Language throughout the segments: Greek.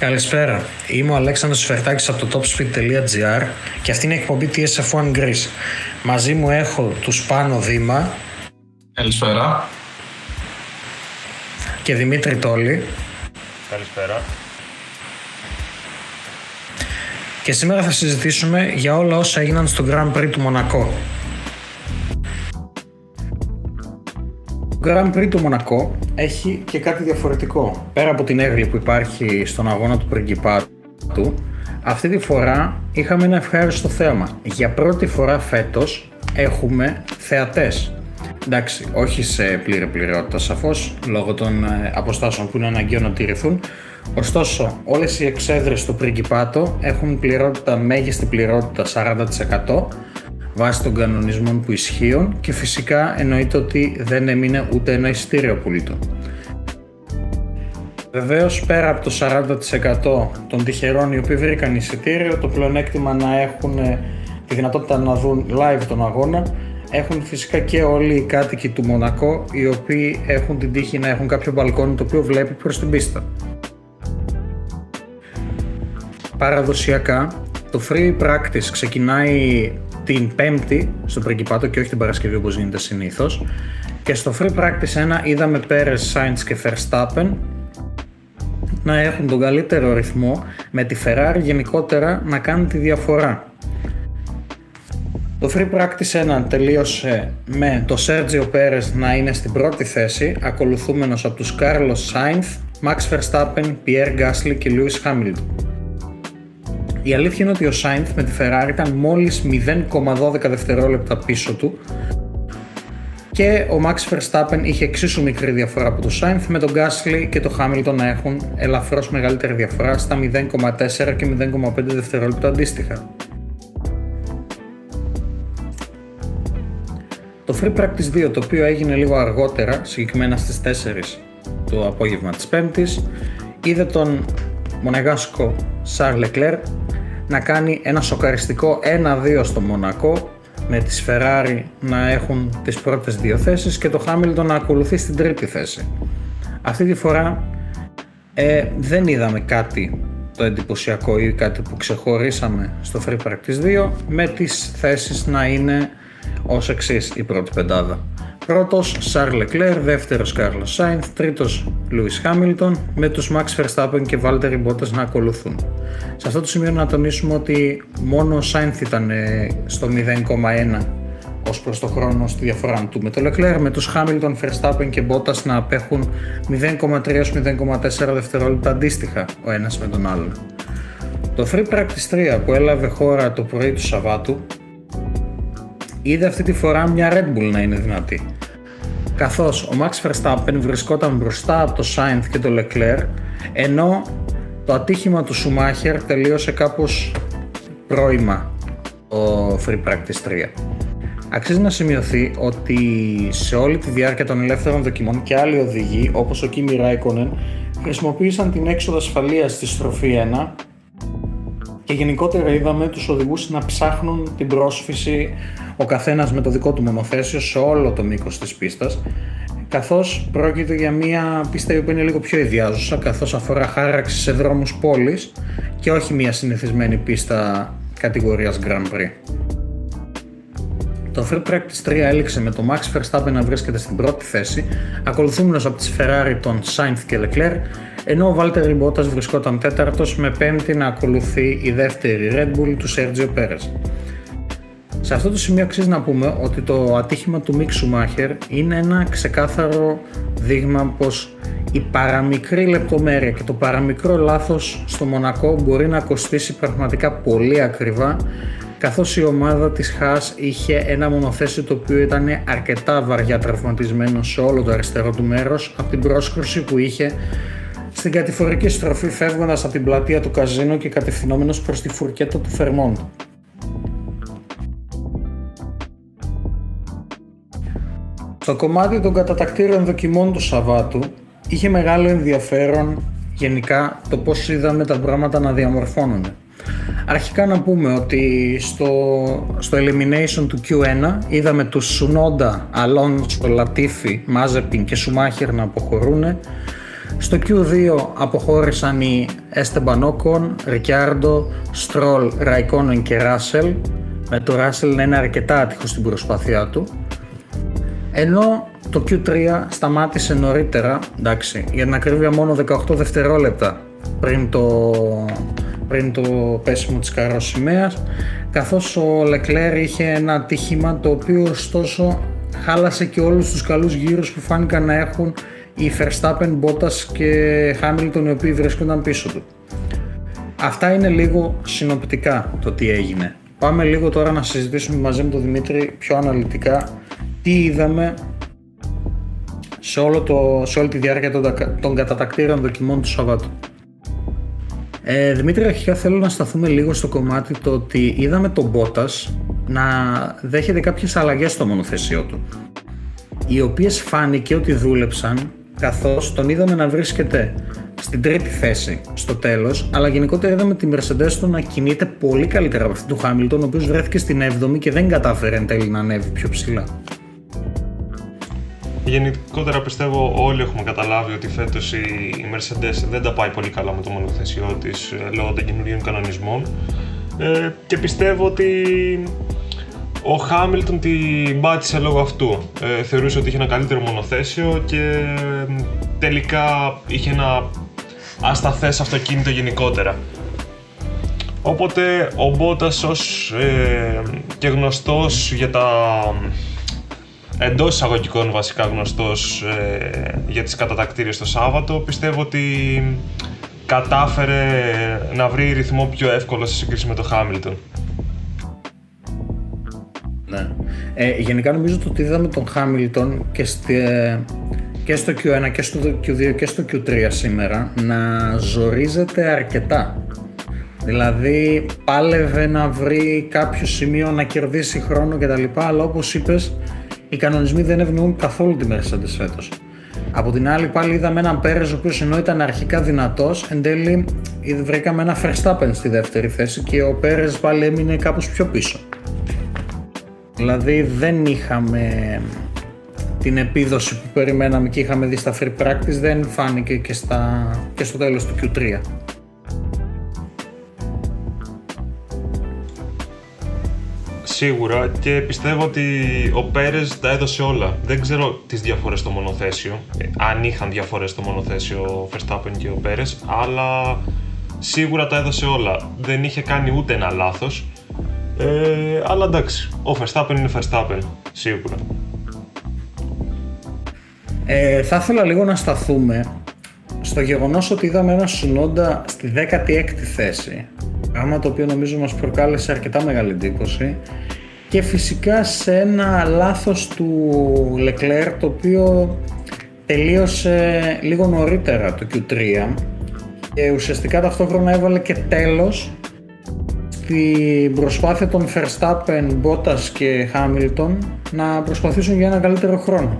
Καλησπέρα. Είμαι ο Αλέξανδρος Φερτάκης από το topspeed.gr και αυτή είναι η εκπομπή TSF1 Greece. Μαζί μου έχω τους Πάνο Δήμα. Καλησπέρα. Και Δημήτρη Τόλη. Καλησπέρα. Και σήμερα θα συζητήσουμε για όλα όσα έγιναν στο Grand Prix του Μονακό. Grand Prix του Μονακό έχει και κάτι διαφορετικό. Πέρα από την έγκλη που υπάρχει στον αγώνα του πριγκιπάτου, αυτή τη φορά είχαμε ένα ευχάριστο θέαμα. Για πρώτη φορά φέτος έχουμε θεατές. Εντάξει, όχι σε πλήρη πληρότητα σαφώς, λόγω των ε, αποστάσεων που είναι αναγκαίο να τηρηθούν. Ωστόσο, όλες οι εξέδρες στο πριγκιπάτο έχουν πληρότητα, μέγιστη πληρότητα 40%, βάσει των κανονισμών που ισχύουν και φυσικά εννοείται ότι δεν έμεινε ούτε ένα εισιτήριο απολύτω. Βεβαίως, πέρα από το 40% των τυχερών οι οποίοι βρήκαν εισιτήριο, το πλεονέκτημα να έχουν ε, τη δυνατότητα να δουν live τον αγώνα, έχουν φυσικά και όλοι οι κάτοικοι του Μονακό, οι οποίοι έχουν την τύχη να έχουν κάποιο μπαλκόνι το οποίο βλέπει προς την πίστα. Παραδοσιακά, το free practice ξεκινάει την Πέμπτη στο Πριγκιπάτο και όχι την Παρασκευή όπως γίνεται συνήθως. Και στο Free Practice 1 είδαμε Πέρες, Sainz και Verstappen να έχουν τον καλύτερο ρυθμό με τη Ferrari γενικότερα να κάνει τη διαφορά. Το Free Practice 1 τελείωσε με το Sergio Perez να είναι στην πρώτη θέση, ακολουθούμενος από τους Carlos Sainz, Max Verstappen, Pierre Gasly και Lewis Hamilton. Η αλήθεια είναι ότι ο Σάινθ με τη Ferrari ήταν μόλις 0,12 δευτερόλεπτα πίσω του και ο Max Verstappen είχε εξίσου μικρή διαφορά από το Σάινθ με τον Gasly και το Hamilton να έχουν ελαφρώς μεγαλύτερη διαφορά στα 0,4 και 0,5 δευτερόλεπτα αντίστοιχα. Το Free Practice 2 το οποίο έγινε λίγο αργότερα, συγκεκριμένα στις 4 το απόγευμα της Πέμπτης, είδε τον Μονεγάσκο Charles Leclerc να κάνει ένα σοκαριστικό 1-2 στο Μονακό με τις Ferrari να έχουν τις πρώτες δύο θέσεις και το Hamilton να ακολουθεί στην τρίτη θέση. Αυτή τη φορά ε, δεν είδαμε κάτι το εντυπωσιακό ή κάτι που ξεχωρίσαμε στο Free Practice 2 με τις θέσεις να είναι ως εξής η πρώτη πεντάδα. Πρώτος Charles Leclerc, δεύτερος Carlos Sainz, τρίτος Lewis Hamilton με τους Max Verstappen και Valtteri Bottas να ακολουθούν. Σε αυτό το σημείο να τονίσουμε ότι μόνο ο Sainz ήταν ε, στο 0,1 ως προς το χρόνο στη διαφορά του με το Leclerc, με τους Hamilton, Verstappen και Bottas να απέχουν 0,3-0,4 δευτερόλεπτα αντίστοιχα ο ένας με τον άλλον. Το Free Practice 3 που έλαβε χώρα το πρωί του Σαββάτου είδε αυτή τη φορά μια Red Bull να είναι δυνατή. Καθώς ο Max Verstappen βρισκόταν μπροστά από το Sainz και το Leclerc, ενώ το ατύχημα του Schumacher τελείωσε κάπως πρώιμα το Free Practice 3. Αξίζει να σημειωθεί ότι σε όλη τη διάρκεια των ελεύθερων δοκιμών και άλλοι οδηγοί όπως ο Kimi Raikkonen χρησιμοποίησαν την έξοδο ασφαλείας στη στροφή 1 και γενικότερα είδαμε τους οδηγούς να ψάχνουν την πρόσφυση ο καθένας με το δικό του μονοθέσιο σε όλο το μήκος της πίστας καθώς πρόκειται για μια πίστα η οποία είναι λίγο πιο ιδιάζουσα καθώς αφορά χάραξη σε δρόμους πόλης και όχι μια συνηθισμένη πίστα κατηγορίας Grand Prix. Το Free Practice 3 έληξε με το Max Verstappen να βρίσκεται στην πρώτη θέση, ακολουθούμενος από τις Ferrari των Sainz και Leclerc, ενώ ο Valtteri Bottas βρισκόταν τέταρτος με πέμπτη να ακολουθεί η δεύτερη Red Bull του Sergio Perez. Σε αυτό το σημείο αξίζει να πούμε ότι το ατύχημα του Mick Schumacher είναι ένα ξεκάθαρο δείγμα πως η παραμικρή λεπτομέρεια και το παραμικρό λάθος στο Μονακό μπορεί να κοστίσει πραγματικά πολύ ακριβά καθώς η ομάδα της Haas είχε ένα μονοθέσιο το οποίο ήταν αρκετά βαριά τραυματισμένο σε όλο το αριστερό του μέρος από την πρόσκρουση που είχε στην κατηφορική στροφή φεύγοντας από την πλατεία του καζίνο και κατευθυνόμενος προς τη φουρκέτα του Φερμόντ. Στο κομμάτι των κατατακτήρων δοκιμών του Σαββάτου είχε μεγάλο ενδιαφέρον γενικά το πώς είδαμε τα πράγματα να διαμορφώνονται. Αρχικά να πούμε ότι στο, στο elimination του Q1 είδαμε τους Σουνόντα, Αλόνσο, Λατίφη, Μάζεπιν και Σουμάχερ να αποχωρούν Στο Q2 αποχώρησαν οι Esteban Ocon, Ricciardo, Stroll, Raikkonen και Russell με το Russell να είναι αρκετά άτυχος στην προσπάθειά του. Ενώ το Q3 σταμάτησε νωρίτερα, εντάξει, για την ακρίβεια μόνο 18 δευτερόλεπτα πριν το, πριν το πέσιμο της καροσημαίας καθώς ο Leclerc είχε ένα ατύχημα το οποίο ωστόσο χάλασε και όλους τους καλούς γύρους που φάνηκαν να έχουν οι Verstappen, Bottas και Hamilton οι οποίοι βρίσκονταν πίσω του. Αυτά είναι λίγο συνοπτικά το τι έγινε. Πάμε λίγο τώρα να συζητήσουμε μαζί με τον Δημήτρη πιο αναλυτικά τι είδαμε σε, όλο το, σε όλη τη διάρκεια των, των κατατακτήρων δοκιμών του Σαββάτου. Ε, Δημήτρη, αρχικά θέλω να σταθούμε λίγο στο κομμάτι το ότι είδαμε τον Bottas να δέχεται κάποιες αλλαγές στο μονοθεσιό του οι οποίες φάνηκε ότι δούλεψαν καθώς τον είδαμε να βρίσκεται στην τρίτη θέση στο τέλος αλλά γενικότερα είδαμε τη Mercedes του να κινείται πολύ καλύτερα από αυτή του Hamilton ο οποίος βρέθηκε στην 7η και δεν κατάφερε εν τέλει να ανέβει πιο ψηλά. Γενικότερα πιστεύω όλοι έχουμε καταλάβει ότι φέτος η Mercedes δεν τα πάει πολύ καλά με το μονοθεσιό της ε, λόγω των καινούριων κανονισμών ε, και πιστεύω ότι ο Χάμιλτον την πάτησε λόγω αυτού. Ε, θεωρούσε ότι είχε ένα καλύτερο μονοθέσιο και τελικά είχε ένα ασταθές αυτοκίνητο γενικότερα. Οπότε ο Μπότας ως ε, και γνωστός για τα εντός εισαγωγικών βασικά γνωστός ε, για τις κατατακτήριες το Σάββατο πιστεύω ότι κατάφερε να βρει ρυθμό πιο εύκολο σε σύγκριση με το Χάμιλτον. Ναι. Ε, γενικά νομίζω ότι είδαμε τον Χάμιλτον και, και στο Q1 και στο Q2 και στο Q3 σήμερα να ζορίζεται αρκετά. Δηλαδή πάλευε να βρει κάποιο σημείο να κερδίσει χρόνο κτλ. Αλλά όπως είπες οι κανονισμοί δεν ευνοούν καθόλου τη Mercedes φέτος. Από την άλλη πάλι είδαμε έναν Πέρες ο οποίος ενώ ήταν αρχικά δυνατός εν τέλει βρήκαμε ένα Verstappen στη δεύτερη θέση και ο Πέρες πάλι έμεινε κάπως πιο πίσω. Δηλαδή δεν είχαμε την επίδοση που περιμέναμε και είχαμε δει στα free practice δεν φάνηκε και, στα, και στο τέλος του Q3. Σίγουρα και πιστεύω ότι ο Πέρες τα έδωσε όλα. Δεν ξέρω τις διαφορές στο μονοθέσιο, ε, αν είχαν διαφορές στο μονοθέσιο ο Verstappen και ο Πέρες, αλλά σίγουρα τα έδωσε όλα. Δεν είχε κάνει ούτε ένα λάθος ε, αλλά εντάξει, ο Verstappen είναι Verstappen, σίγουρα. Ε, θα ήθελα λίγο να σταθούμε στο γεγονός ότι είδαμε ένα Σουνόντα στη 16η θέση πράγμα το οποίο νομίζω μας προκάλεσε αρκετά μεγάλη εντύπωση και φυσικά σε ένα λάθος του Leclerc το οποίο τελείωσε λίγο νωρίτερα το Q3 και ουσιαστικά ταυτόχρονα έβαλε και τέλος την προσπάθεια των Verstappen, Bottas και Hamilton να προσπαθήσουν για ένα καλύτερο χρόνο.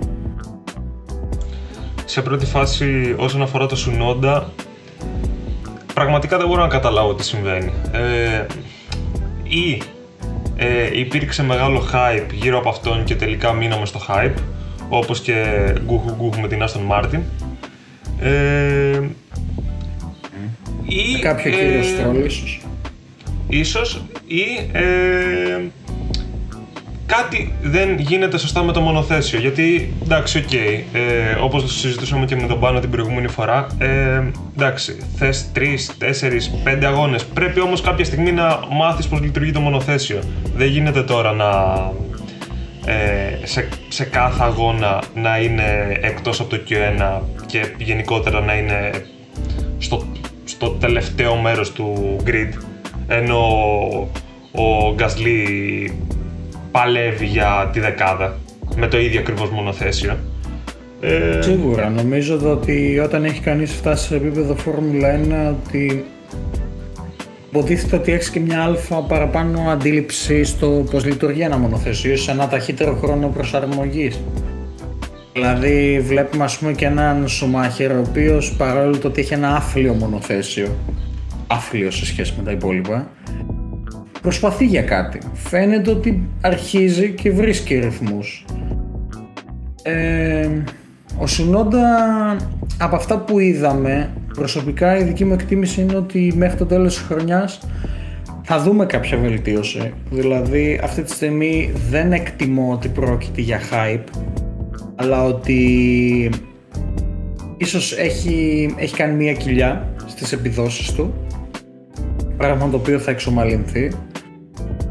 Σε πρώτη φάση όσον αφορά το Σουνόντα, πραγματικά δεν μπορώ να καταλάβω τι συμβαίνει. Ε, ή ε, υπήρξε μεγάλο hype γύρω από αυτόν και τελικά μείναμε στο hype, όπως και γκουχου γκουχου με την Aston Martin. Ε, ή, Κάποιο ε, κύριο Στρόλ ίσως ίσως ή ε, κάτι δεν γίνεται σωστά με το μονοθέσιο. Γιατί εντάξει, ok, okay, ε, όπως συζητούσαμε και με τον Πάνο την προηγούμενη φορά, ε, εντάξει, θες 3, 4, 5 αγώνες. Πρέπει όμως κάποια στιγμή να μάθεις πώς λειτουργεί το μονοθέσιο. Δεν γίνεται τώρα να. Ε, σε, σε κάθε αγώνα να είναι εκτός από το Q1 και γενικότερα να είναι στο, στο τελευταίο μέρος του grid ενώ ο Γκασλί παλεύει για τη δεκάδα με το ίδιο ακριβώς μονοθέσιο. Ε... Σίγουρα. Νομίζω ότι όταν έχει κανείς φτάσει σε επίπεδο Φόρμουλα 1 ότι υποτίθεται ότι έχεις και μια αλφα παραπάνω αντίληψη στο πώς λειτουργεί ένα μονοθέσιο σε ένα ταχύτερο χρόνο προσαρμογής. Δηλαδή βλέπουμε ας πούμε και έναν Σουμάχερ ο οποίος παρόλο το ότι έχει ένα άφλιο μονοθέσιο άφλιο σε σχέση με τα υπόλοιπα προσπαθεί για κάτι. Φαίνεται ότι αρχίζει και βρίσκει ρυθμούς. Ε, ο Σουνόντα από αυτά που είδαμε, προσωπικά η δική μου εκτίμηση είναι ότι μέχρι το τέλος της χρονιάς θα δούμε κάποια βελτίωση. Δηλαδή αυτή τη στιγμή δεν εκτιμώ ότι πρόκειται για hype, αλλά ότι ίσως έχει, έχει κάνει μία κοιλιά στις επιδόσεις του, πράγμα το οποίο θα εξομαλυνθεί.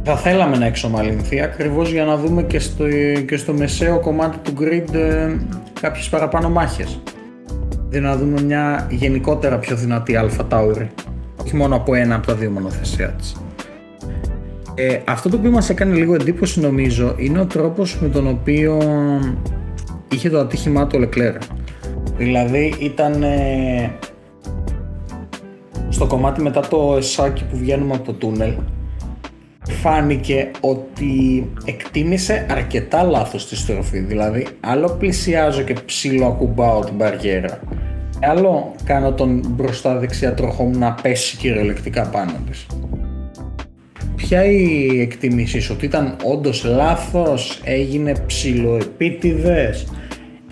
Θα θέλαμε να εξομαλυνθεί ακριβώς για να δούμε και στο, και στο μεσαίο κομμάτι του grid ε, κάποιες παραπάνω μάχες. Δηλαδή να δούμε μια γενικότερα πιο δυνατή Αλφα Τάουρη. Όχι μόνο από ένα από τα δύο μονοθεσία της. Ε, αυτό το οποίο μας έκανε λίγο εντύπωση νομίζω είναι ο τρόπος με τον οποίο είχε το ατύχημά του ο Λεκλέρ. Δηλαδή ήταν ε, στο κομμάτι μετά το εσάκι που βγαίνουμε από το τούνελ φάνηκε ότι εκτίμησε αρκετά λάθος τη στροφή. Δηλαδή, άλλο πλησιάζω και ψηλό ακουμπάω την μπαριέρα. Άλλο κάνω τον μπροστά δεξιά τροχό μου να πέσει κυριολεκτικά πάνω της. Ποια η εκτίμησή σου, ότι ήταν όντως λάθος, έγινε ψηλοεπίτηδες,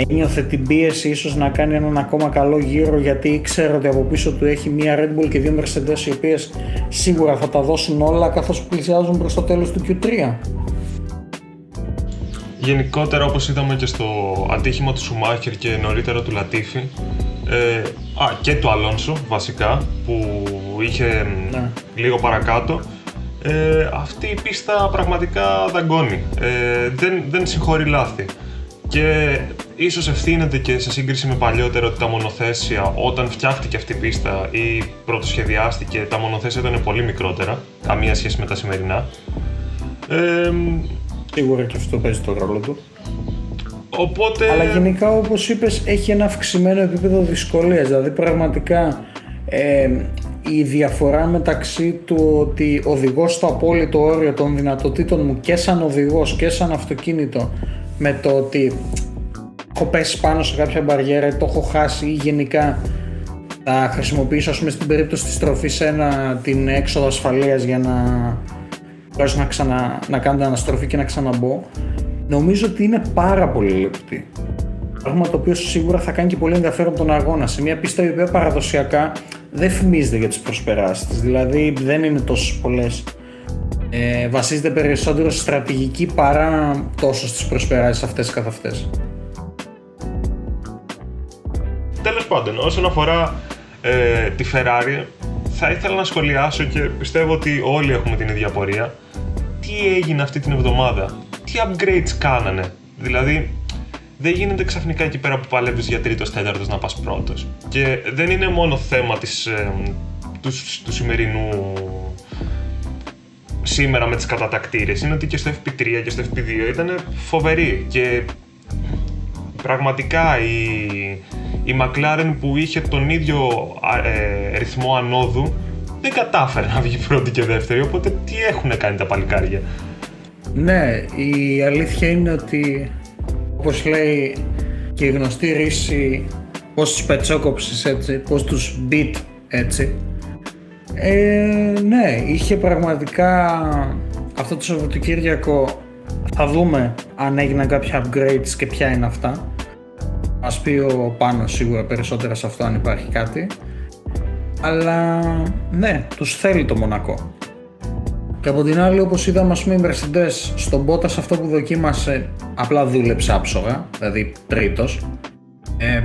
ένιωθε την πίεση ίσως να κάνει έναν ακόμα καλό γύρο γιατί ήξερε ότι από πίσω του έχει μία Red Bull και δύο Mercedes οι οποίες σίγουρα θα τα δώσουν όλα καθώς πλησιάζουν προς το τέλος του Q3. Γενικότερα όπως είδαμε και στο ατύχημα του Σουμάχερ και νωρίτερα του Λατίφη ε, α, και του Αλόνσο βασικά που είχε ναι. λίγο παρακάτω ε, αυτή η πίστα πραγματικά δαγκώνει. Ε, δεν, δεν συγχωρεί λάθη. Και ίσως ευθύνεται και σε σύγκριση με παλιότερα ότι τα μονοθέσια όταν φτιάχτηκε αυτή η πίστα ή πρωτοσχεδιάστηκε τα μονοθέσια ήταν πολύ μικρότερα, καμία σχέση με τα σημερινά. Ε, Σίγουρα και αυτό παίζει το ρόλο του. Οπότε... Αλλά γενικά όπως είπες έχει ένα αυξημένο επίπεδο δυσκολίας, δηλαδή πραγματικά ε, η διαφορά μεταξύ του ότι οδηγώ στο απόλυτο όριο των δυνατοτήτων μου και σαν οδηγός και σαν αυτοκίνητο με το ότι έχω πέσει πάνω σε κάποια μπαριέρα, το έχω χάσει ή γενικά θα χρησιμοποιήσω ας πούμε στην περίπτωση της στροφής ένα, την έξοδο ασφαλείας για να μπορέσω να, ξανα, να κάνω την αναστροφή και να ξαναμπω νομίζω ότι είναι πάρα πολύ λεπτή. Πράγμα το οποίο σίγουρα θα κάνει και πολύ ενδιαφέρον τον αγώνα σε μια πίστα η οποία παραδοσιακά δεν φημίζεται για τις προσπεράσεις δηλαδή δεν είναι τόσο πολλές ε, βασίζεται περισσότερο στη στρατηγική παρά τόσο στις προσπεράσεις αυτές καθ' αυτές. Τέλος πάντων, όσον αφορά ε, τη Ferrari, θα ήθελα να σχολιάσω και πιστεύω ότι όλοι έχουμε την ίδια πορεία. Τι έγινε αυτή την εβδομάδα, τι upgrades κάνανε; Δηλαδή, δεν γίνεται ξαφνικά εκεί πέρα που παλεύεις για τρίτος τέταρτος να πας πρώτος. Και δεν είναι μόνο θέμα της, ε, τους, του σημερινού σήμερα με τις κατατακτήρες είναι ότι και στο FP3 και στο FP2 ήταν φοβερή και πραγματικά η, η McLaren που είχε τον ίδιο ε, ρυθμό ανόδου δεν κατάφερε να βγει πρώτη και δεύτερη, οπότε τι έχουν κάνει τα παλικάρια; Ναι, η αλήθεια είναι ότι όπως λέει και η γνωστή ρίση πώς τους πετσόκοψες έτσι, πώς τους beat έτσι ε, ναι, είχε πραγματικά αυτό το Σαββατοκύριακο θα δούμε αν έγιναν κάποια upgrades και ποια είναι αυτά. Μας πει ο πάνω σίγουρα περισσότερα σε αυτό αν υπάρχει κάτι. Αλλά ναι, τους θέλει το Μονακό. Και από την άλλη όπως είδαμε ας πούμε οι Mercedes στον Bottas αυτό που δοκίμασε απλά δούλεψε άψογα, δηλαδή τρίτος. Ε,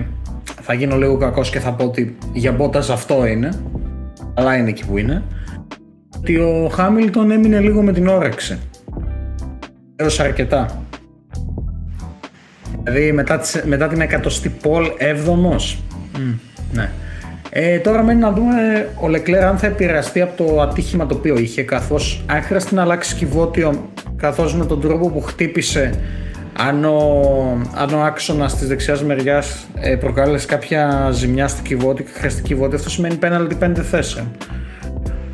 θα γίνω λίγο κακός και θα πω ότι για Bottas αυτό είναι, αλλά είναι εκεί που είναι, ότι ο Χάμιλτον έμεινε λίγο με την όρεξη. Έδωσε αρκετά. Δηλαδή μετά, μετά την εκατοστή Πολ έβδομος. ναι. Ε, τώρα μένει να δούμε ο Λεκλέρ αν θα επηρεαστεί από το ατύχημα το οποίο είχε καθώς αν χρειαστεί να αλλάξει κυβότιο καθώς με τον τρόπο που χτύπησε αν ο, αν ο άξονας της δεξιάς μεριάς ε, προκάλεσε κάποια ζημιά στο κιβώτιο και χρειαστεί κιβώτιο, αυτό σημαίνει πέναλτι 5 θέσεων.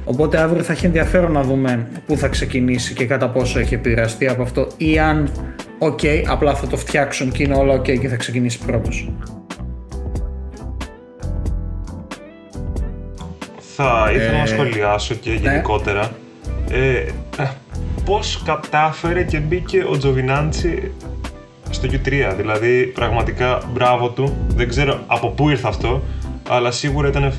Οπότε αύριο θα έχει ενδιαφέρον να δούμε πού θα ξεκινήσει και κατά πόσο έχει επηρεαστεί από αυτό ή αν, οκ, απλά θα το φτιάξουν και είναι όλα οκ και θα ξεκινήσει πρώτος. Θα ήθελα να ε, σχολιάσω και ναι. γενικότερα ε, πώς κατάφερε και μπήκε ο Τζοβινάντσι στο Q3. Δηλαδή, πραγματικά μπράβο του. Δεν ξέρω από πού ήρθε αυτό, αλλά σίγουρα ήταν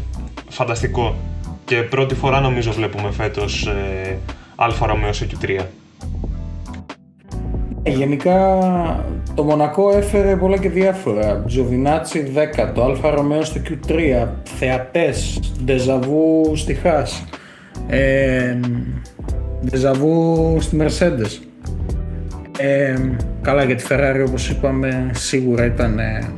φανταστικό. Και πρώτη φορά νομίζω βλέπουμε φέτος ε, Alfa Romeo σε Q3. Ε, γενικά το Μονακό έφερε πολλά και διάφορα. Τζοβινάτσι 10, το Alfa Romeo στο Q3, θεατές, ντεζαβού στη Haas, ε, ντεζαβού στη Mercedes. Ε, καλά για τη Ferrari όπως είπαμε σίγουρα ήταν ε,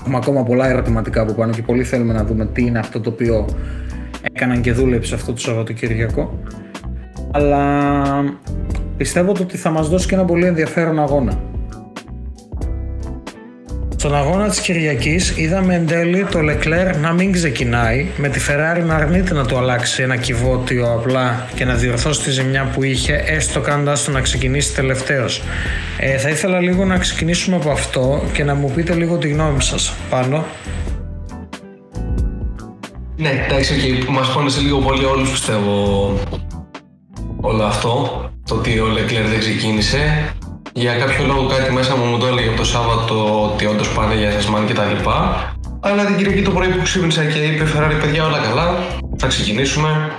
έχουμε ακόμα πολλά ερωτηματικά από πάνω και πολύ θέλουμε να δούμε τι είναι αυτό το οποίο έκαναν και δούλεψε αυτό το Σαββατοκυριακό αλλά πιστεύω ότι θα μας δώσει και ένα πολύ ενδιαφέρον αγώνα. Στον αγώνα της Κυριακής είδαμε εν τέλει το Leclerc να μην ξεκινάει με τη Ferrari να αρνείται να του αλλάξει ένα κυβότιο απλά και να διορθώσει τη ζημιά που είχε έστω κάνοντας το να ξεκινήσει τελευταίος. Ε, θα ήθελα λίγο να ξεκινήσουμε από αυτό και να μου πείτε λίγο τη γνώμη σας πάνω. Ναι, εντάξει, okay. μας πόνεσε λίγο πολύ όλους πιστεύω όλο αυτό, το ότι ο Leclerc δεν ξεκίνησε. Για κάποιο λόγο κάτι μέσα μου μου το έλεγε το Σάββατο ότι όντως πάνε για Σασμάν και τα λοιπά. Αλλά την Κυριακή το πρωί που ξύπνησα και είπε Ferrari παιδιά όλα καλά, θα ξεκινήσουμε.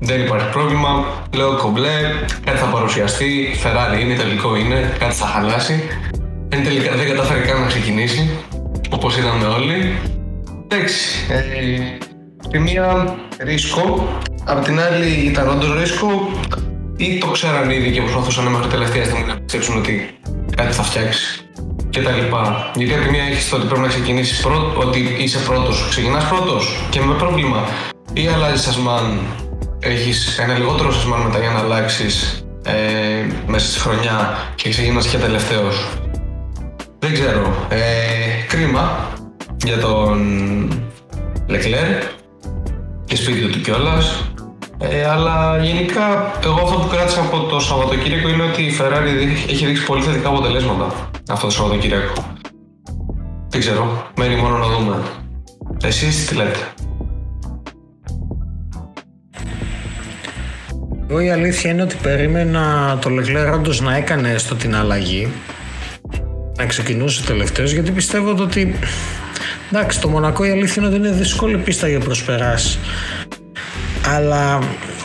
Δεν υπάρχει πρόβλημα. Λέω κομπλέ, κάτι θα παρουσιαστεί. Ferrari είναι, τελικό είναι, κάτι θα χαλάσει. Εν τελικά δεν κατάφερε καν να ξεκινήσει, όπως είδαμε όλοι. Εντάξει. Ε, μία ρίσκο, απ' την άλλη ήταν όντως ρίσκο ή το ξέραν ήδη και προσπαθούσαν μέχρι τελευταία στιγμή να πιστέψουν ότι κάτι θα φτιάξεις και τα λοιπά. Γιατί από τη μία έχεις το ότι πρέπει να ξεκινήσεις πρώτο, ότι είσαι πρώτος, ξεκινάς πρώτος και με πρόβλημα. Ή αλλάζεις σασμάν, έχεις ένα λιγότερο σασμάν μετά για να αλλάξεις ε, μέσα στη χρονιά και ξεκινάς και τελευταίος. Δεν ξέρω. Ε, κρίμα για τον Λεκλέρ και σπίτι του κιόλας. Ε, αλλά γενικά, εγώ αυτό που κράτησα από το Σαββατοκύριακο είναι ότι η Ferrari έχει δείξει πολύ θετικά αποτελέσματα αυτό το Σαββατοκύριακο. Δεν ξέρω, μένει μόνο να δούμε. Εσείς τι λέτε; Εγώ η αλήθεια είναι ότι περίμενα το Leclerc όντως να έκανε έστω την αλλαγή να ξεκινούσε τελευταίος γιατί πιστεύω ότι εντάξει το Μονακό η αλήθεια είναι ότι είναι δύσκολη πίστα για προσπεράσει αλλά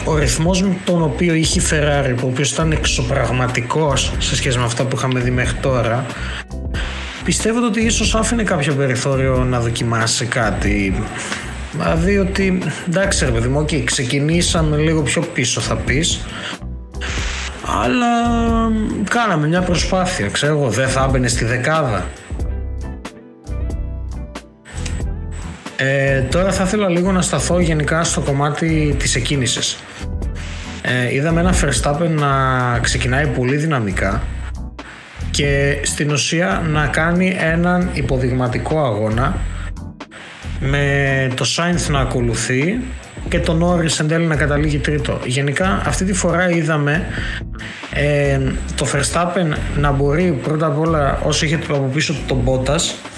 ο ρυθμός με τον οποίο είχε η Ferrari, ο οποίος ήταν εξωπραγματικός σε σχέση με αυτά που είχαμε δει μέχρι τώρα, πιστεύω ότι ίσως άφηνε κάποιο περιθώριο να δοκιμάσει κάτι. Δηλαδή ότι, εντάξει ρε παιδί μου, okay, ξεκινήσαμε λίγο πιο πίσω θα πεις, αλλά κάναμε μια προσπάθεια, ξέρω εγώ, δεν θα έμπαινε στη δεκάδα. Ε, τώρα θα ήθελα λίγο να σταθώ γενικά στο κομμάτι της εκκίνησης. Ε, είδαμε ένα Verstappen να ξεκινάει πολύ δυναμικά και στην ουσία να κάνει έναν υποδειγματικό αγώνα με το Sainz να ακολουθεί και τον Norris εν τέλει να καταλήγει τρίτο. Γενικά αυτή τη φορά είδαμε ε, το Verstappen να μπορεί πρώτα απ' όλα όσο είχε από πίσω του τον Bottas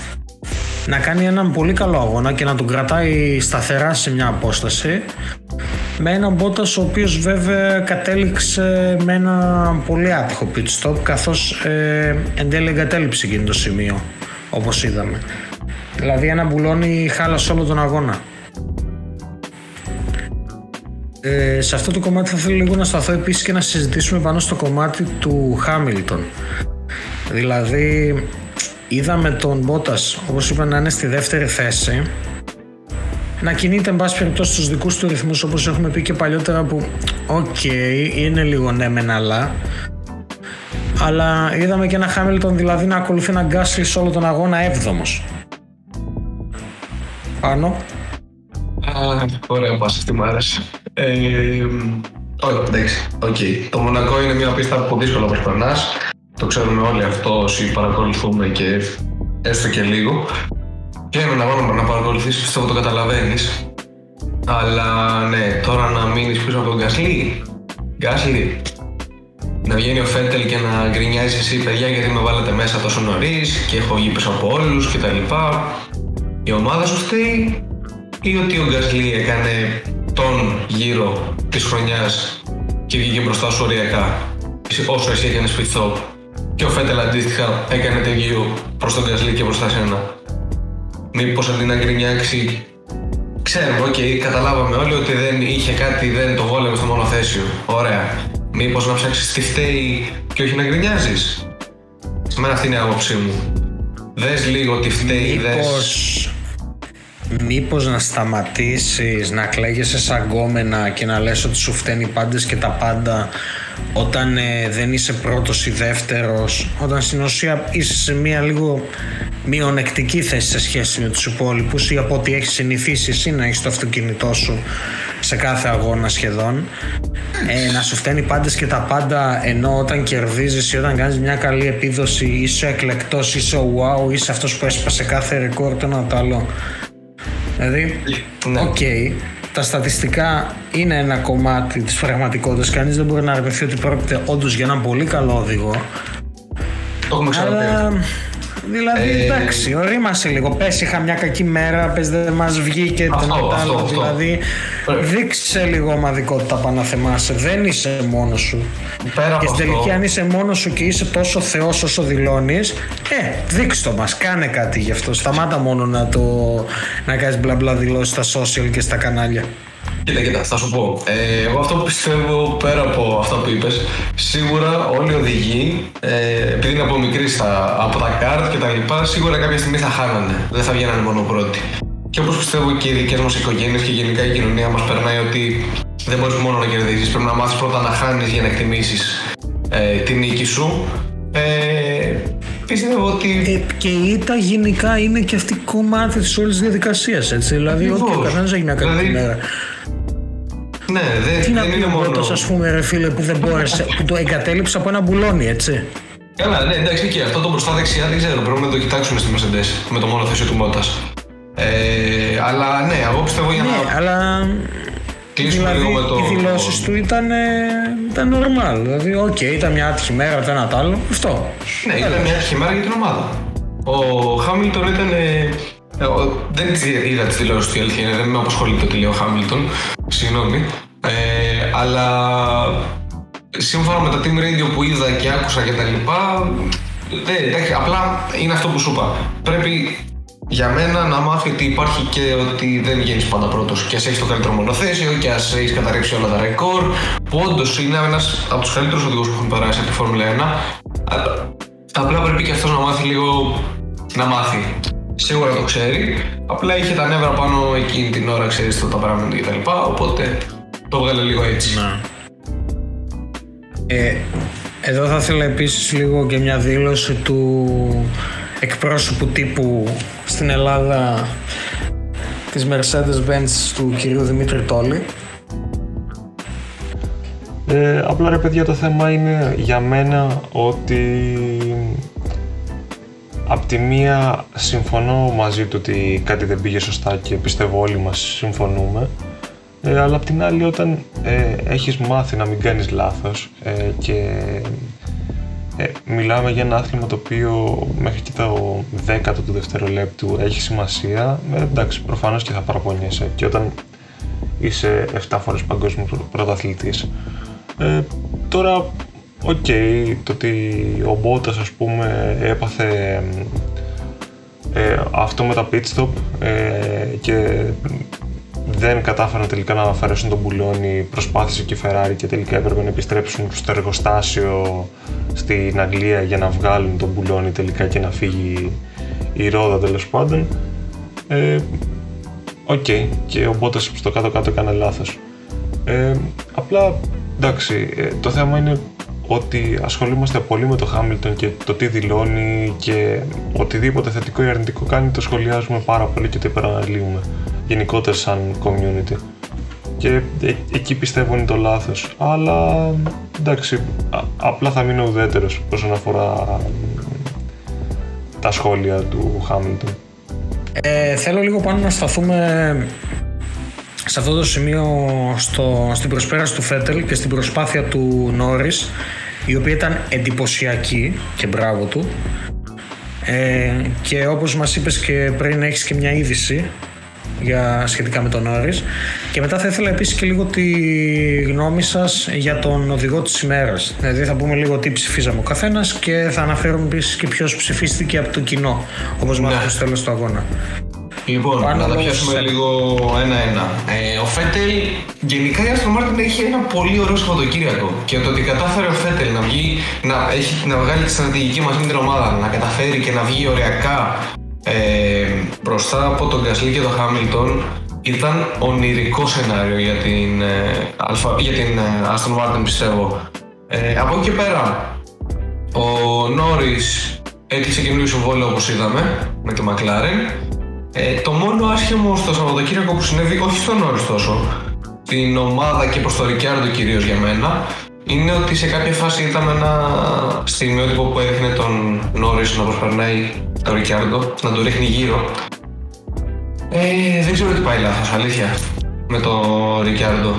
να κάνει έναν πολύ καλό αγώνα και να τον κρατάει σταθερά σε μια απόσταση με έναν Μπότας ο οποίος βέβαια κατέληξε με ένα πολύ άτυχο pit stop καθώς ε, εν τέλει εγκατέλειψε εκείνο το σημείο όπως είδαμε. Δηλαδή ένα μπουλόνι χάλασε όλο τον αγώνα. Ε, σε αυτό το κομμάτι θα θέλω λίγο να σταθώ επίσης και να συζητήσουμε πάνω στο κομμάτι του Χάμιλτον. Δηλαδή είδαμε τον Μπότας όπως είπα να είναι στη δεύτερη θέση. Να κινείται εν πάση περιπτώσει στους δικούς του ρυθμούς όπως έχουμε πει και παλιότερα που ok okay, είναι λίγο ναι μεν αλλά. Αλλά είδαμε και ένα Χάμιλτον δηλαδή να ακολουθεί ένα Γκάσλι σε όλο τον αγώνα έβδομος. Πάνο. Α, ωραία πάσα, αυτή μου άρεσε. Ε, εντάξει, οκ. Το Μονακό είναι μια πίστα που δύσκολα προσπερνάς το ξέρουμε όλοι αυτό όσοι παρακολουθούμε και έστω και λίγο. Και ένα αγώνα να παρακολουθήσει, πιστεύω το καταλαβαίνεις. Αλλά ναι, τώρα να μείνεις πίσω από τον Γκάσλι. Γκάσλι. Να βγαίνει ο Φέτελ και να γκρινιάζει εσύ, παιδιά, γιατί με βάλετε μέσα τόσο νωρίς και έχω βγει πίσω από όλους κτλ. Η ομάδα σου φταίει ή ότι ο Γκάσλι έκανε τον γύρο της χρονιάς και βγήκε μπροστά σου οριακά όσο εσύ έκανες speed Και ο Φέτελ αντίστοιχα έκανε το προς τον Γκασλί και προς τα σένα. Μήπως αντί να γκρινιάξει. Ξέρουμε, ok, okay, καταλάβαμε όλοι ότι δεν είχε κάτι, δεν το βόλευε στο μονοθέσιο. Ωραία. Μήπως να ψάξεις τι φταίει και όχι να γκρινιάζεις; Μένα αυτή είναι η άποψή μου. Δες λίγο τι φταίει, δες... Μήπως να σταματήσεις να κλαίγεσαι σαν γκόμενα και να λες ότι σου φταίνει πάντες και τα πάντα όταν ε, δεν είσαι πρώτος ή δεύτερος όταν στην ουσία είσαι σε μια λίγο μειονεκτική θέση σε σχέση με τους υπόλοιπους ή από ό,τι έχεις συνηθίσει εσύ να έχεις το αυτοκίνητό σου σε κάθε αγώνα σχεδόν. Ε, να σου φταίνει πάντες και τα πάντα ενώ όταν κερδίζεις ή όταν κάνεις μια καλή επίδοση είσαι εκλεκτός, είσαι ο wow, είσαι αυτός που έσπασε κάθε ρεκόρ το ένα το άλλο. Δηλαδή, ναι. ok. okay, τα στατιστικά είναι ένα κομμάτι της πραγματικότητας. Κανείς δεν μπορεί να αρνηθεί ότι πρόκειται όντως για έναν πολύ καλό οδηγό. Το έχουμε ξαναπεί Δηλαδή, ε... εντάξει, ορίμασε λίγο. Πες, είχα μια κακή μέρα, πες δεν μας βγήκε αυτό, το αυτό, αυτό, Δηλαδή, δείξε λίγο ομαδικότητα πάνω να θεμάσαι. Δεν είσαι μόνος σου. Πέρα και στην τελική, αν είσαι μόνος σου και είσαι τόσο θεός όσο δηλώνεις, ε, δείξε το μας. Κάνε κάτι γι' αυτό. Σταμάτα μόνο να, το, να κάνεις μπλα μπλα δηλώσεις στα social και στα κανάλια. Κοίτα, κοίτα, θα σου πω. Ε, εγώ αυτό που πιστεύω πέρα από αυτά που είπες, σίγουρα όλοι οι οδηγοί, ε, επειδή είναι από μικρή από τα κάρτ και τα λοιπά, σίγουρα κάποια στιγμή θα χάνανε. Δεν θα βγαίνανε μόνο πρώτοι. Και όπως πιστεύω και οι δικές μας οικογένειες και γενικά η κοινωνία μας περνάει ότι δεν μπορείς μόνο να κερδίσει. Πρέπει να μάθεις πρώτα να χάνεις για να εκτιμήσεις ε, τη νίκη σου. Ε, πιστεύω ότι. Ε, και η ήττα γενικά είναι και αυτή κομμάτι της όλης διαδικασίας. Δηλαδή, ότι ο καθένας έχει μια καλή δηλαδή, μέρα. Ναι, δεν, Τι δεν να είναι μόνο. Πρώτος, ας πούμε, ρε φίλε, που δεν μπόρεσε, που το εγκατέλειψε από ένα μπουλόνι, έτσι. Καλά, ναι, εντάξει, και αυτό το μπροστά δεξιά δεν ξέρω, πρέπει να το κοιτάξουμε στη Mercedes με το μόνο θέσιο του Μπότας. Ε, αλλά ναι, εγώ πιστεύω για ναι, να. αλλά δηλαδή, λίγο με το... Οι δηλώσεις του ήταν, ήταν normal. Δηλαδή, ok, okay, ήταν μια άτυχη μέρα, το ένα το άλλο. Αυτό. Ναι, ήταν μια άτυχη μέρα για την ομάδα. Ο Χάμιλτον ήταν ε, δεν είδα τις δηλώσεις του η αλήθεια δεν με απασχολεί το τι λέει ο Χάμιλτον. Συγγνώμη. Ε, αλλά σύμφωνα με τα team radio που είδα και άκουσα και τα λοιπά, δεν, εντάξει, απλά είναι αυτό που σου είπα. Πρέπει για μένα να μάθει ότι υπάρχει και ότι δεν βγαίνεις πάντα πρώτος. Και ας έχεις το καλύτερο μονοθέσιο και ας έχεις καταρρίψει όλα τα ρεκόρ. Που όντως είναι ένας από τους καλύτερους οδηγούς που έχουν περάσει από τη Φόρμουλα 1. Απλά πρέπει και αυτός να μάθει λίγο να μάθει σίγουρα το ξέρει. Απλά είχε τα νεύρα πάνω εκείνη την ώρα, ξέρεις τα πράγματα κτλ. Οπότε το βγάλε λίγο έτσι. Να. Ε, εδώ θα ήθελα επίσης λίγο και μια δήλωση του εκπρόσωπου τύπου στην Ελλάδα της Mercedes-Benz του κυρίου Δημήτρη Τόλη. Ε, απλά ρε παιδιά το θέμα είναι για μένα ότι Απ' τη μία συμφωνώ μαζί του ότι κάτι δεν πήγε σωστά και πιστεύω όλοι μας συμφωνούμε. Ε, αλλά απ' την άλλη όταν ε, έχεις μάθει να μην κάνεις λάθος ε, και ε, μιλάμε για ένα άθλημα το οποίο μέχρι και το δέκατο του δευτερολέπτου έχει σημασία ε, εντάξει προφανώς και θα παραπονιέσαι. Και όταν είσαι 7 φορές παγκόσμιος πρωταθλητής. Ε, τώρα Οκ, το ότι ο Μπότας ας πούμε έπαθε ε, αυτό με τα pit stop ε, και δεν κατάφεραν τελικά να αφαιρέσουν το μπουλόνι, προσπάθησε και η Ferrari και τελικά έπρεπε να επιστρέψουν στο εργοστάσιο στην Αγγλία για να βγάλουν το μπουλόνι τελικά και να φύγει η ρόδα τέλος πάντων. Ε, Ok, okay. και ο Μπότας στο κάτω-κάτω έκανε λάθος. Ε, απλά, εντάξει, ε, το θέμα είναι ότι ασχολούμαστε πολύ με το Χάμιλτον και το τι δηλώνει και οτιδήποτε θετικό ή αρνητικό κάνει το σχολιάζουμε πάρα πολύ και το υπεραναλύουμε γενικότερα σαν community. Και ε, εκεί πιστεύω είναι το λάθος. Αλλά εντάξει, απλά θα μείνω ουδέτερος όσον αφορά τα σχόλια του Χάμιλτον. Ε, θέλω λίγο πάνω να σταθούμε σε αυτό το σημείο στο, στην προσπέραση του Φέτελ και στην προσπάθεια του Νόρις η οποία ήταν εντυπωσιακή και μπράβο του. Ε, και όπως μας είπες και πριν έχεις και μια είδηση για, σχετικά με τον Όρις και μετά θα ήθελα επίσης και λίγο τη γνώμη σας για τον οδηγό της ημέρας. Δηλαδή θα πούμε λίγο τι ψηφίζαμε ο καθένας και θα αναφέρουμε επίσης και ποιος ψηφίστηκε από το κοινό όπως ναι. μάθαμε στο τέλος του αγώνα Λοιπόν, Πάνω να τα πιάσουμε σε... λίγο ένα-ένα. Ε, ο Φέτελ, γενικά η Aston Martin έχει ένα πολύ ωραίο Σαββατοκύριακο. Και το ότι κατάφερε ο Φέτελ να, βγει, να, έχει, να βγάλει τη στρατηγική μαζί με την ομάδα, να καταφέρει και να βγει ωριακά ε, μπροστά από τον Γκασλί και τον Χάμιλτον, ήταν ονειρικό σενάριο για την, ε, αλφα, για την ε, Aston Martin, πιστεύω. Ε, από εκεί και πέρα, ο Νόρις έκλεισε καινούριο συμβόλαιο όπως είδαμε με τη McLaren ε, το μόνο άσχημο στο Σαββατοκύριακο που συνέβη, όχι στον όρο τόσο, στην ομάδα και προς το Ρικιάρντο κυρίως για μένα, είναι ότι σε κάποια φάση είδαμε ένα στιγμιότυπο που έδειχνε τον Νόρι να προσπερνάει τον Ρικιάρντο, να το ρίχνει γύρω. Ε, δεν ξέρω τι πάει λάθος, αλήθεια, με τον Ρικιάρντο.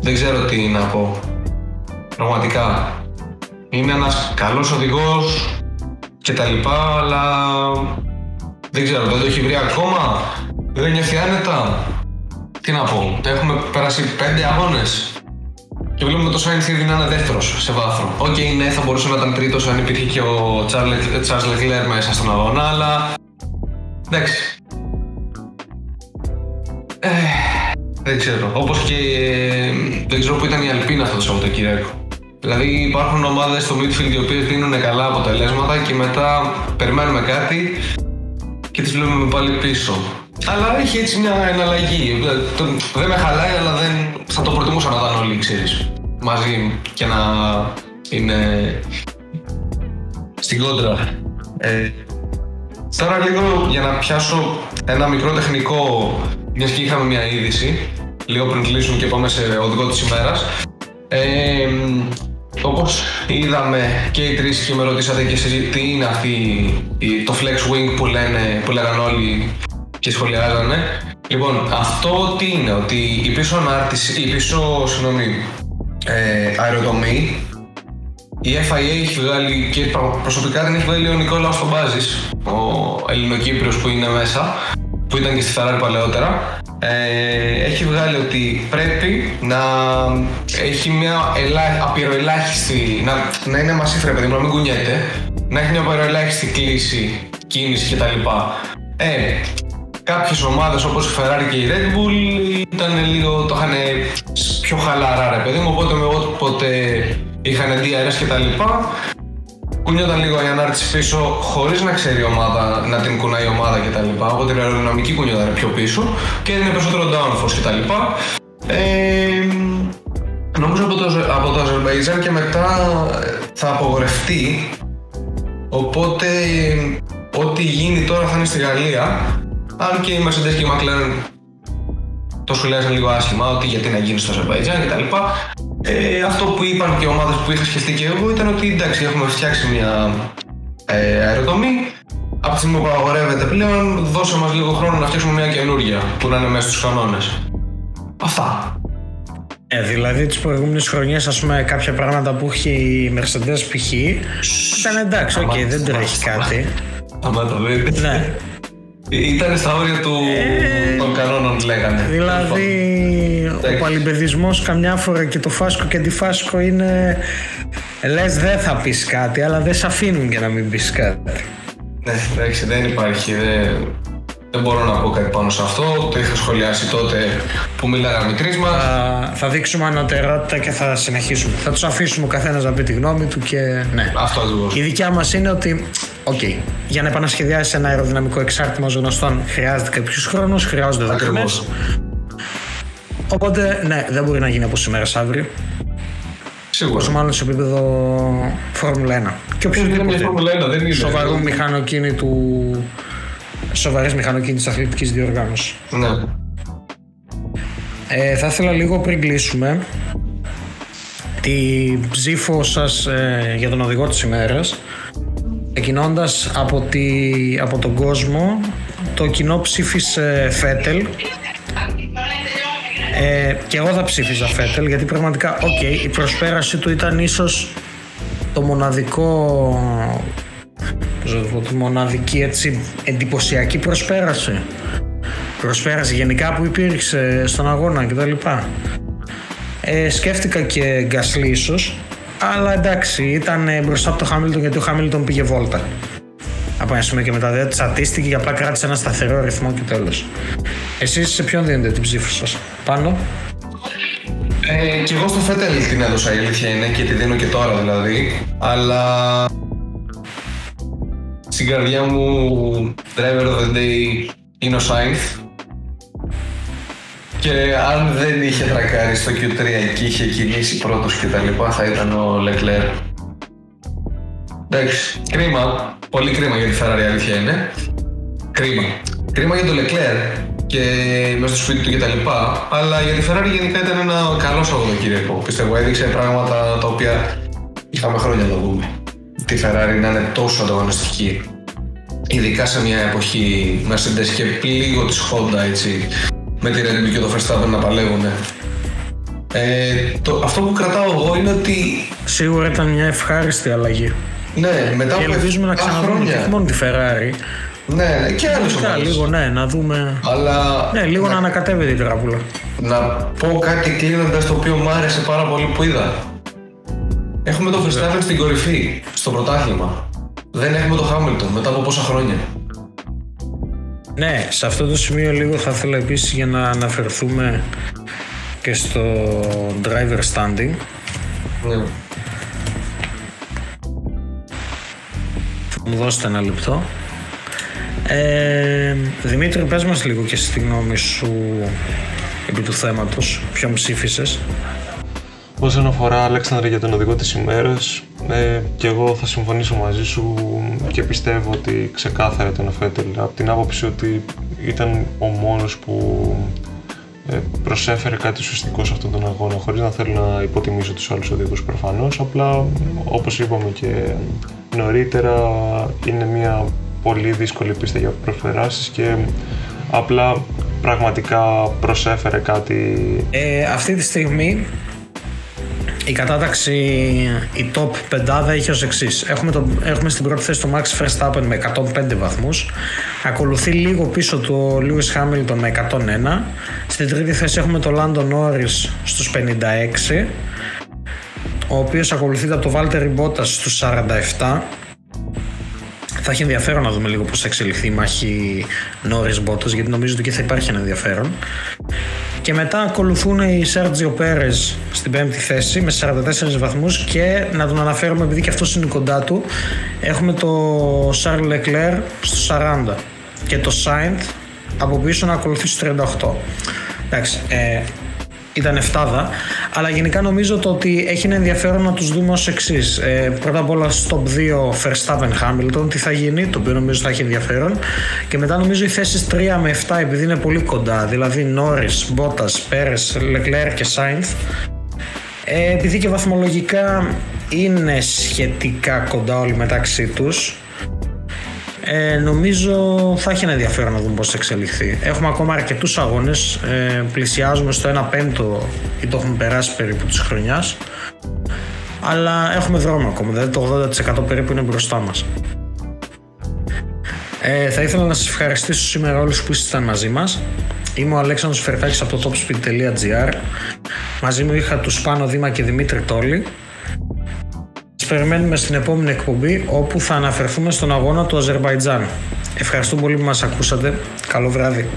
Δεν ξέρω τι να πω. Πραγματικά. Είναι ένας καλός οδηγός και τα λοιπά, αλλά δεν ξέρω, δεν το έχει βρει ακόμα. Δεν νιώθει άνετα. Τι να πω, έχουμε περάσει πέντε αγώνες. Και βλέπουμε το Σάινθ ήδη να είναι δεύτερος σε βάθρο. Ok, okay, ναι, θα μπορούσε να ήταν τρίτος αν υπήρχε και ο Τσάρλ Λεκλέρ μέσα στον αγώνα, αλλά. Εντάξει. Ε, δεν ξέρω. Όπως και. Δεν ξέρω που ήταν η Αλπίνα αυτό το Σαββατοκύριακο. Δηλαδή υπάρχουν ομάδες στο midfield οι οποίες δίνουν καλά αποτελέσματα και μετά περιμένουμε κάτι και τις βλέπουμε πάλι πίσω. Αλλά έχει έτσι μια εναλλαγή. Δεν με χαλάει, αλλά δεν θα το προτιμούσα να ήταν όλοι, ξέρεις, μαζί και να είναι στην κόντρα. Ε, τώρα λίγο για να πιάσω ένα μικρό τεχνικό, μιας και είχαμε μια είδηση, λίγο πριν κλείσουμε και πάμε σε οδηγό της ημέρας. Ε, Όπως είδαμε και οι τρεις και με ρωτήσατε και εσείς τι είναι αυτή το flex wing που, λένε, που λέγανε όλοι και σχολιάζανε. Λοιπόν, αυτό τι είναι, ότι η πίσω ανάρτηση, η πίσω, συγγνώμη, ε, αεροδομή, η FIA έχει βγάλει και προσωπικά την έχει βγάλει ο Νικόλαος Φομπάζης, ο Ελληνοκύπριος που είναι μέσα, που ήταν και στη Ferrari παλαιότερα, ε, έχει βγάλει ότι πρέπει να έχει μια ελά, απειροελάχιστη, να, να είναι μασίφ ρε παιδί να μην κουνιέται, να έχει μια απειροελάχιστη κλίση, κίνηση κτλ. Ε, κάποιες ομάδες όπως η Ferrari και η Red Bull ήταν λίγο, το είχαν πιο χαλαρά ρε παιδί μου, οπότε με όποτε είχαν DRS κτλ κουνιόταν λίγο η ανάρτηση πίσω χωρίς να ξέρει η ομάδα να την κουνάει η ομάδα κτλ. Οπότε την αεροδυναμική κουνιόταν πιο πίσω και είναι περισσότερο downforce κτλ. Ε, νομίζω από το, από το Αζερβαϊτζάν και μετά θα απογορευτεί. Οπότε ό,τι γίνει τώρα θα είναι στη Γαλλία. Αν και η Mercedes και η McLaren το σχολιάζαν λίγο άσχημα ότι γιατί να γίνει στο Αζερβαϊτζάν κτλ. Ε, αυτό που είπαν και οι ομάδες που είχα σκεφτεί και εγώ ήταν ότι εντάξει, έχουμε φτιάξει μια ε, αεροδομή. Από τη στιγμή που απαγορεύεται πλέον, δώσε μας λίγο χρόνο να φτιάξουμε μια καινούργια που να είναι μέσα στους κανόνες. Αυτά. Ε, δηλαδή τις προηγούμενες χρονιές, ας πούμε, κάποια πράγματα που είχε η Mercedes π.χ. ήταν εντάξει, ok, okay, δεν τρέχει κάτι. Αμάτα, δεν Ναι. Ήταν στα όρια του, ε, των κανόνων, λέγανε. Δηλαδή, ο παλιμπαιδισμός καμιά φορά και το φάσκω και αντιφάσκω είναι. Λες, δεν θα πεις κάτι, αλλά δεν σε αφήνουν και να μην πεις κάτι. Ναι, εντάξει, δεν υπάρχει. Δεν, δεν μπορώ να πω κάτι πάνω σε αυτό. Το είχα σχολιάσει τότε που μιλάγαμε τρεις μας. Θα, θα δείξουμε ανωτερότητα και θα συνεχίσουμε. Θα τους αφήσουμε ο καθένας να πει τη γνώμη του και. Ναι. Αυτό ακριβώς. Η δικιά μας είναι ότι. OK. Okay, για να επανασχεδιάσεις ένα αεροδυναμικό εξάρτημα γνωστών χρειάζεται κάποιος χρόνος, χρειάζονται δοκιμές. Οπότε, ναι, δεν μπορεί να γίνει από σήμερα σε αύριο. Σίγουρα. Πόσο μάλλον σε επίπεδο Φόρμουλα 1. Και οποιοδήποτε σοβαρού μηχανοκίνητου σοβαρές μηχανοκίνητες αθλητικής διοργάνωσης. Ναι. Ε, θα ήθελα λίγο πριν κλείσουμε τη ψήφο σας ε, για τον οδηγό της ημέρας ξεκινώντας από, τη, από τον κόσμο το κοινό ψήφισε Φέτελ ε, και εγώ θα ψήφιζα Φέτελ γιατί πραγματικά okay, η προσπέραση του ήταν ίσως το μοναδικό πώς τη μοναδική έτσι εντυπωσιακή προσπέραση. προσπέρασε γενικά που υπήρξε στον αγώνα κτλ. Ε, σκέφτηκα και Γκάσλι ίσως, αλλά εντάξει, ήταν μπροστά από το Χάμιλτον γιατί ο Χάμιλτον πήγε βόλτα. Από ένα σημείο και μετά δεν τσατίστηκε και απλά κράτησε ένα σταθερό ρυθμό και τέλος. Εσείς σε ποιον δίνετε την ψήφο σας, Πάνω; Ε, και εγώ στο Φέτελ την έδωσα η αλήθεια είναι και τη δίνω και τώρα δηλαδή. Αλλά στην καρδιά μου driver of the day είναι ο Sainz. Και αν δεν είχε τρακάρει στο Q3 και είχε κινήσει πρώτος και τα λοιπά θα ήταν ο Leclerc. Εντάξει, κρίμα. Πολύ κρίμα για τη Ferrari αλήθεια είναι. Κρίμα. Κρίμα για τον Leclerc και μέσα στο σπίτι του κτλ. Αλλά για τη Ferrari γενικά ήταν ένα καλό Σαββατοκύριακο. Πιστεύω έδειξε πράγματα τα οποία είχαμε χρόνια να δούμε. Τη Ferrari να είναι τόσο ανταγωνιστική. Ειδικά σε μια εποχή Mercedes και λίγο της Honda έτσι, με τη Red Bull και το Verstappen να παλεύουν. Ε, το, αυτό που κρατάω εγώ είναι ότι. Σίγουρα ήταν μια ευχάριστη αλλαγή. Ναι, μετά και ελπίζουμε να ξαναδούμε και μόνο τη Ferrari. Ναι, ναι, και άλλες ομάδες. Λίγο, ναι, να δούμε. Αλλά... Ναι, λίγο να, να ανακατεύεται η τράπουλα. Να πω κάτι κλείνοντας το οποίο μου άρεσε πάρα πολύ που είδα. Έχουμε το Verstappen στην κορυφή, στο πρωτάθλημα. Δεν έχουμε το Hamilton μετά από πόσα χρόνια. Ναι, σε αυτό το σημείο λίγο θα ήθελα επίσης για να αναφερθούμε και στο driver standing. Ναι. Θα μου δώσετε ένα λεπτό. Ε, Δημήτρη, πες μας λίγο και στη γνώμη σου επί του θέματος. Ποιον ψήφισες; Όσον αφορά, Αλέξανδρα, για τον οδηγό της ημέρας, ε, και εγώ θα συμφωνήσω μαζί σου και πιστεύω ότι ξεκάθαρα ήταν ο Φέτελ από την άποψη ότι ήταν ο μόνος που ε, προσέφερε κάτι ουσιαστικό σε αυτόν τον αγώνα χωρίς να θέλω να υποτιμήσω τους άλλους οδηγούς προφανώς απλά όπως είπαμε και νωρίτερα είναι μια πολύ δύσκολη πίστα για προσπεράσεις και απλά πραγματικά προσέφερε κάτι ε, αυτή τη στιγμή η κατάταξη, η top 5 έχει ως εξής. Έχουμε, έχουμε στην πρώτη θέση το Max Verstappen με 105 βαθμούς. Ακολουθεί λίγο πίσω το Lewis Hamilton με 101. Στην τρίτη θέση έχουμε το Lando Norris στους 56. Ο οποίος ακολουθεί από το Valtteri Bottas στους 47. Θα έχει ενδιαφέρον να δούμε λίγο πώς θα εξελιχθεί η μάχη Norris Bottas γιατί νομίζω ότι και θα υπάρχει ένα ενδιαφέρον. Και μετά ακολουθούν οι Σέρτζιο Πέρε στην πέμπτη θέση με 44 βαθμούς και να τον αναφέρουμε επειδή και αυτός είναι κοντά του έχουμε το Charles Leclerc στο 40 και το Sainz από πίσω να ακολουθεί στο 38. Εντάξει, ε, ήταν εφτάδα. Αλλά γενικά νομίζω το ότι έχει ένα ενδιαφέρον να τους δούμε ως εξής. Ε, πρώτα απ' όλα στο top 2 Verstappen Hamilton, τι θα γίνει, το οποίο νομίζω θα έχει ενδιαφέρον. Και μετά νομίζω οι θέσεις 3 με 7 επειδή είναι πολύ κοντά, δηλαδή Norris, Bottas, Perez, Leclerc και Sainz. Ε, επειδή και βαθμολογικά είναι σχετικά κοντά όλοι μεταξύ τους ε, νομίζω θα έχει ένα ενδιαφέρον να δούμε πώς θα εξελιχθεί. Έχουμε ακόμα αρκετούς αγώνες, ε, πλησιάζουμε στο 1 πέμπτο ή το έχουμε περάσει περίπου της χρονιάς αλλά έχουμε δρόμο ακόμα, δηλαδή το 80% περίπου είναι μπροστά μας. Ε, θα ήθελα να σας ευχαριστήσω σήμερα όλους που ήσασταν μαζί μας. Είμαι ο Αλέξανδρος Φερτάκης από το topspeed.gr Μαζί μου είχα τους Πάνο Δήμα και Δημήτρη Τόλη περιμένουμε στην επόμενη εκπομπή όπου θα αναφερθούμε στον αγώνα του Αζερβαϊτζάν. Ευχαριστώ πολύ που μας ακούσατε. Καλό βράδυ.